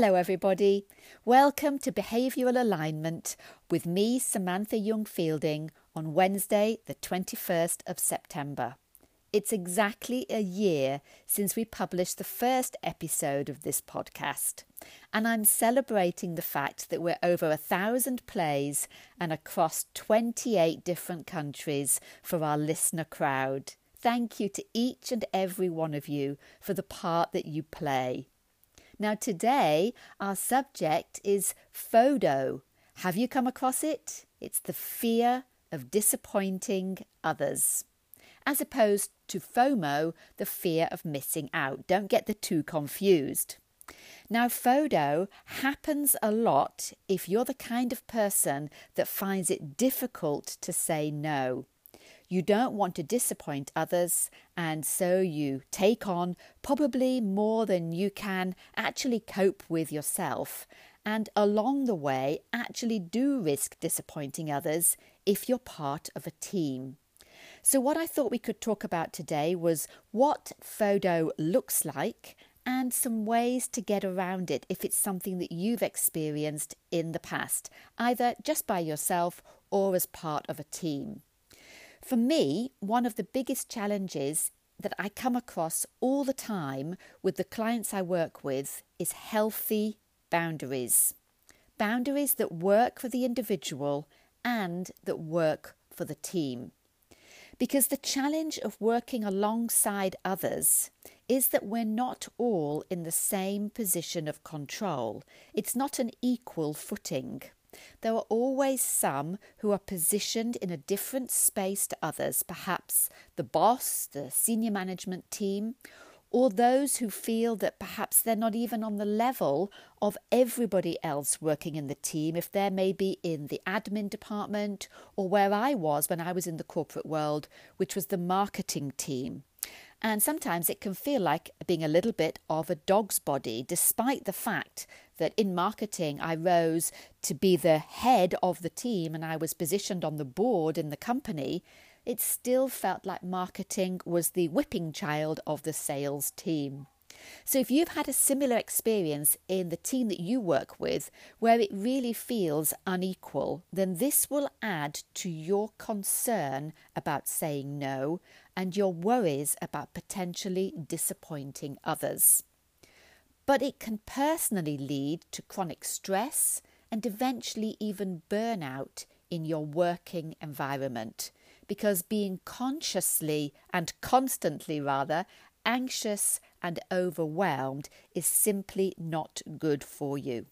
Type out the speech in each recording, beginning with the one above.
Hello, everybody. Welcome to Behavioural Alignment with me, Samantha Young Fielding, on Wednesday, the 21st of September. It's exactly a year since we published the first episode of this podcast, and I'm celebrating the fact that we're over a thousand plays and across 28 different countries for our listener crowd. Thank you to each and every one of you for the part that you play. Now, today our subject is FODO. Have you come across it? It's the fear of disappointing others, as opposed to FOMO, the fear of missing out. Don't get the two confused. Now, FODO happens a lot if you're the kind of person that finds it difficult to say no. You don't want to disappoint others, and so you take on probably more than you can actually cope with yourself, and along the way, actually do risk disappointing others if you're part of a team. So, what I thought we could talk about today was what FODO looks like and some ways to get around it if it's something that you've experienced in the past, either just by yourself or as part of a team. For me, one of the biggest challenges that I come across all the time with the clients I work with is healthy boundaries. Boundaries that work for the individual and that work for the team. Because the challenge of working alongside others is that we're not all in the same position of control. It's not an equal footing. There are always some who are positioned in a different space to others, perhaps the boss, the senior management team, or those who feel that perhaps they're not even on the level of everybody else working in the team, if they're maybe in the admin department or where I was when I was in the corporate world, which was the marketing team. And sometimes it can feel like being a little bit of a dog's body, despite the fact that in marketing I rose to be the head of the team and I was positioned on the board in the company. It still felt like marketing was the whipping child of the sales team. So, if you've had a similar experience in the team that you work with where it really feels unequal, then this will add to your concern about saying no and your worries about potentially disappointing others. But it can personally lead to chronic stress and eventually even burnout in your working environment because being consciously and constantly rather anxious and overwhelmed is simply not good for you.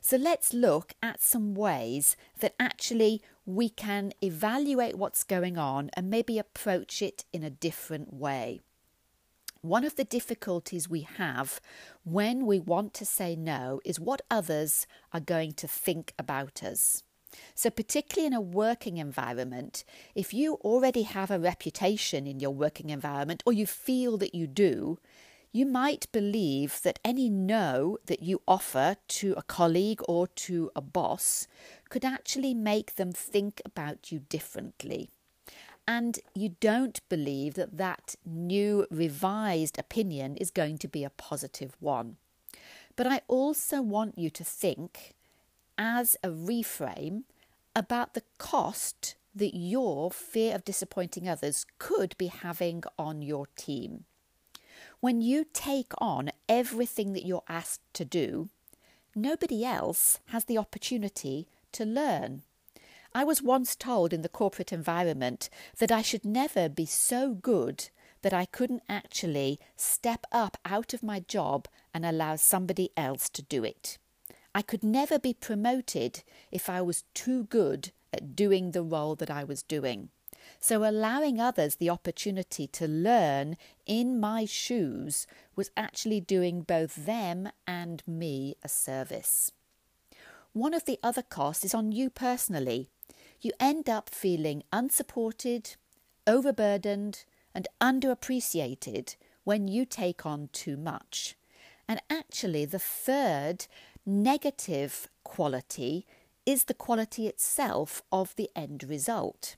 So let's look at some ways that actually we can evaluate what's going on and maybe approach it in a different way. One of the difficulties we have when we want to say no is what others are going to think about us. So, particularly in a working environment, if you already have a reputation in your working environment or you feel that you do, you might believe that any no that you offer to a colleague or to a boss could actually make them think about you differently. And you don't believe that that new revised opinion is going to be a positive one. But I also want you to think as a reframe about the cost that your fear of disappointing others could be having on your team. When you take on everything that you're asked to do, nobody else has the opportunity to learn. I was once told in the corporate environment that I should never be so good that I couldn't actually step up out of my job and allow somebody else to do it. I could never be promoted if I was too good at doing the role that I was doing. So, allowing others the opportunity to learn in my shoes was actually doing both them and me a service. One of the other costs is on you personally. You end up feeling unsupported, overburdened, and underappreciated when you take on too much. And actually, the third negative quality is the quality itself of the end result.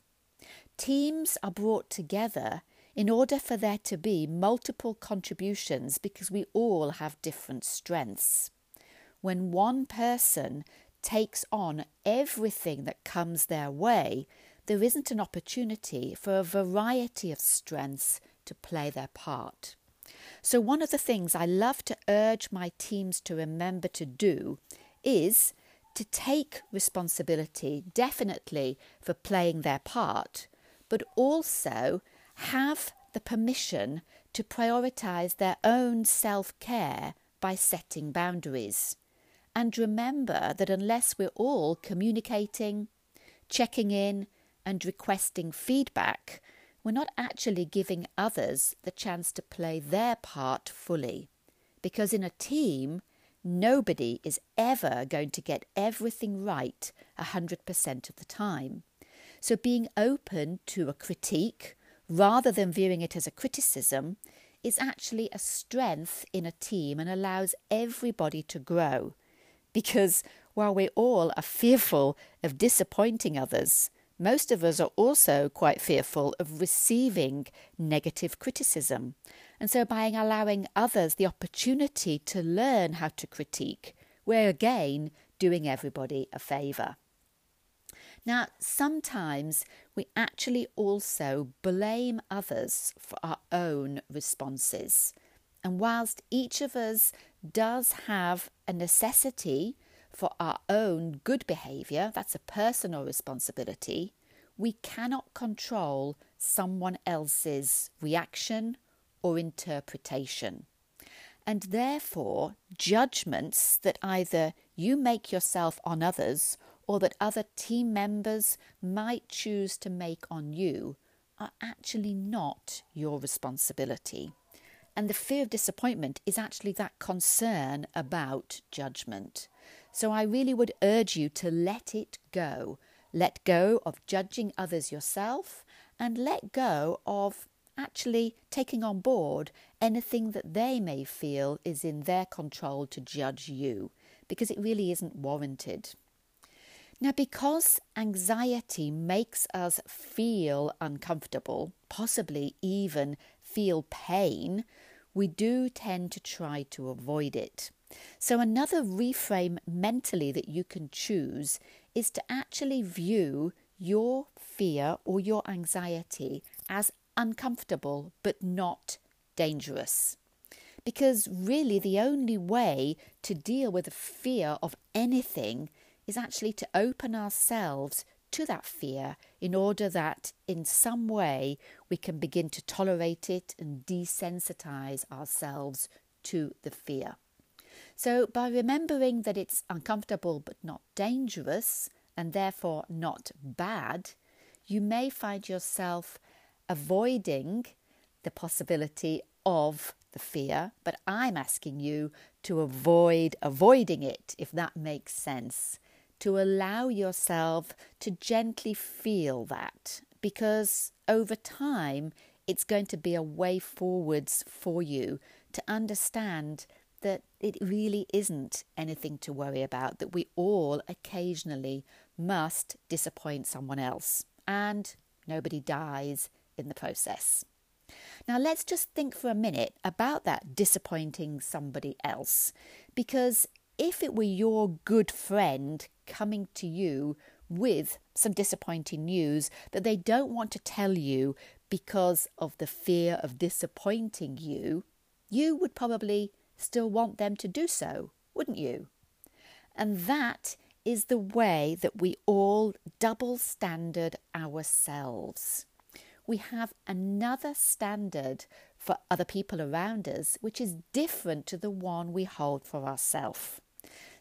Teams are brought together in order for there to be multiple contributions because we all have different strengths. when one person takes on everything that comes their way, there isn't an opportunity for a variety of strengths to play their part. So, one of the things I love to urge my teams to remember to do is to take responsibility, definitely for playing their part, but also have the permission to prioritize their own self care by setting boundaries. And remember that unless we're all communicating, checking in, and requesting feedback, we're not actually giving others the chance to play their part fully. Because in a team, nobody is ever going to get everything right 100% of the time. So being open to a critique rather than viewing it as a criticism is actually a strength in a team and allows everybody to grow. Because while we all are fearful of disappointing others, most of us are also quite fearful of receiving negative criticism. And so, by allowing others the opportunity to learn how to critique, we're again doing everybody a favour. Now, sometimes we actually also blame others for our own responses. And whilst each of us does have a necessity for our own good behaviour, that's a personal responsibility, we cannot control someone else's reaction or interpretation. And therefore, judgments that either you make yourself on others or that other team members might choose to make on you are actually not your responsibility. And the fear of disappointment is actually that concern about judgment. So I really would urge you to let it go. Let go of judging others yourself and let go of actually taking on board anything that they may feel is in their control to judge you, because it really isn't warranted. Now, because anxiety makes us feel uncomfortable, possibly even feel pain, we do tend to try to avoid it. So, another reframe mentally that you can choose is to actually view your fear or your anxiety as uncomfortable but not dangerous. Because really, the only way to deal with the fear of anything is actually to open ourselves to that fear in order that in some way we can begin to tolerate it and desensitize ourselves to the fear. So, by remembering that it's uncomfortable but not dangerous and therefore not bad, you may find yourself avoiding the possibility of the fear, but I'm asking you to avoid avoiding it, if that makes sense to allow yourself to gently feel that because over time it's going to be a way forwards for you to understand that it really isn't anything to worry about, that we all occasionally must disappoint someone else, and nobody dies in the process. Now, let's just think for a minute about that disappointing somebody else, because if it were your good friend coming to you with some disappointing news that they don't want to tell you because of the fear of disappointing you, you would probably still want them to do so, wouldn't you? And that is the way that we all double standard ourselves. We have another standard for other people around us, which is different to the one we hold for ourselves.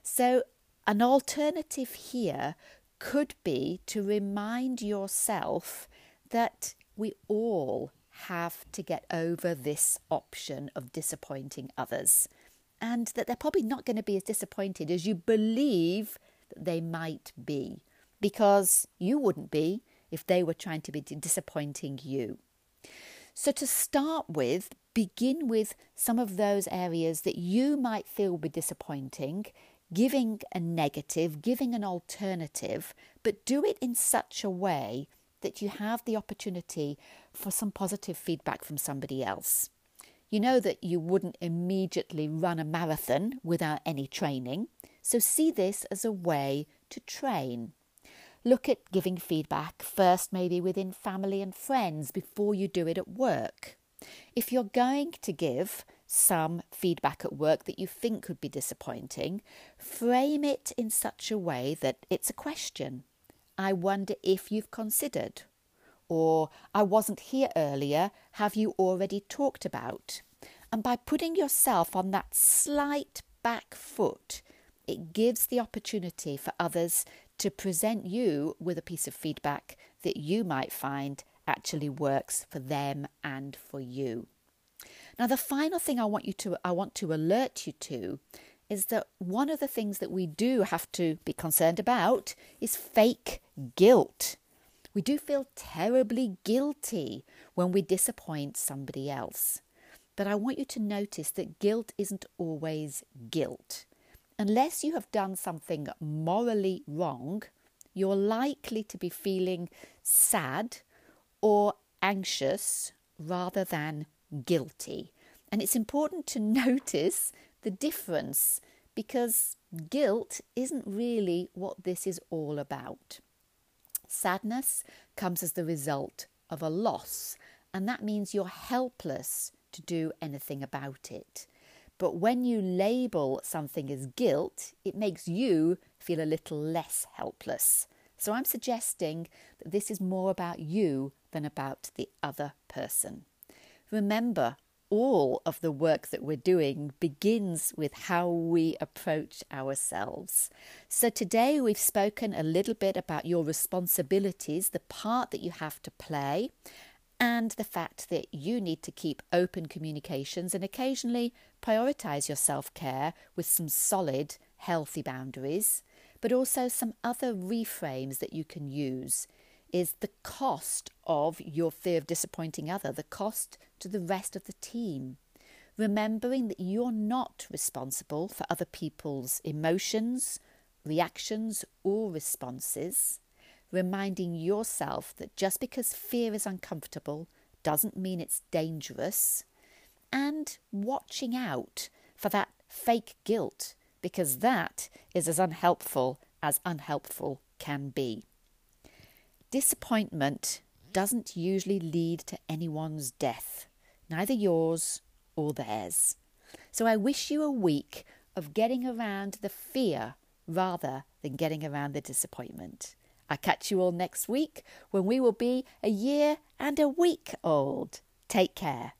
So, an alternative here could be to remind yourself that we all have to get over this option of disappointing others and that they're probably not going to be as disappointed as you believe that they might be because you wouldn't be if they were trying to be disappointing you. So, to start with, begin with some of those areas that you might feel would be disappointing giving a negative, giving an alternative, but do it in such a way that you have the opportunity for some positive feedback from somebody else. You know that you wouldn't immediately run a marathon without any training. So see this as a way to train. Look at giving feedback first, maybe within family and friends, before you do it at work. If you're going to give some feedback at work that you think could be disappointing, frame it in such a way that it's a question. I wonder if you've considered. Or, I wasn't here earlier, have you already talked about? And by putting yourself on that slight back foot, it gives the opportunity for others to present you with a piece of feedback that you might find actually works for them and for you. Now the final thing I want you to I want to alert you to is that one of the things that we do have to be concerned about is fake guilt. We do feel terribly guilty when we disappoint somebody else. But I want you to notice that guilt isn't always guilt. Unless you have done something morally wrong, you're likely to be feeling sad or anxious rather than guilty. And it's important to notice the difference because guilt isn't really what this is all about. Sadness comes as the result of a loss, and that means you're helpless to do anything about it. But when you label something as guilt, it makes you feel a little less helpless. So I'm suggesting that this is more about you than about the other person. Remember, all of the work that we're doing begins with how we approach ourselves. So, today we've spoken a little bit about your responsibilities, the part that you have to play, and the fact that you need to keep open communications and occasionally prioritize your self care with some solid, healthy boundaries, but also some other reframes that you can use is the cost of your fear of disappointing other, the cost to the rest of the team. Remembering that you're not responsible for other people's emotions, reactions, or responses. Reminding yourself that just because fear is uncomfortable doesn't mean it's dangerous. And watching out for that fake guilt, because that is as unhelpful as unhelpful can be. Disappointment doesn't usually lead to anyone's death, neither yours or theirs. So I wish you a week of getting around the fear rather than getting around the disappointment. I catch you all next week when we will be a year and a week old. Take care.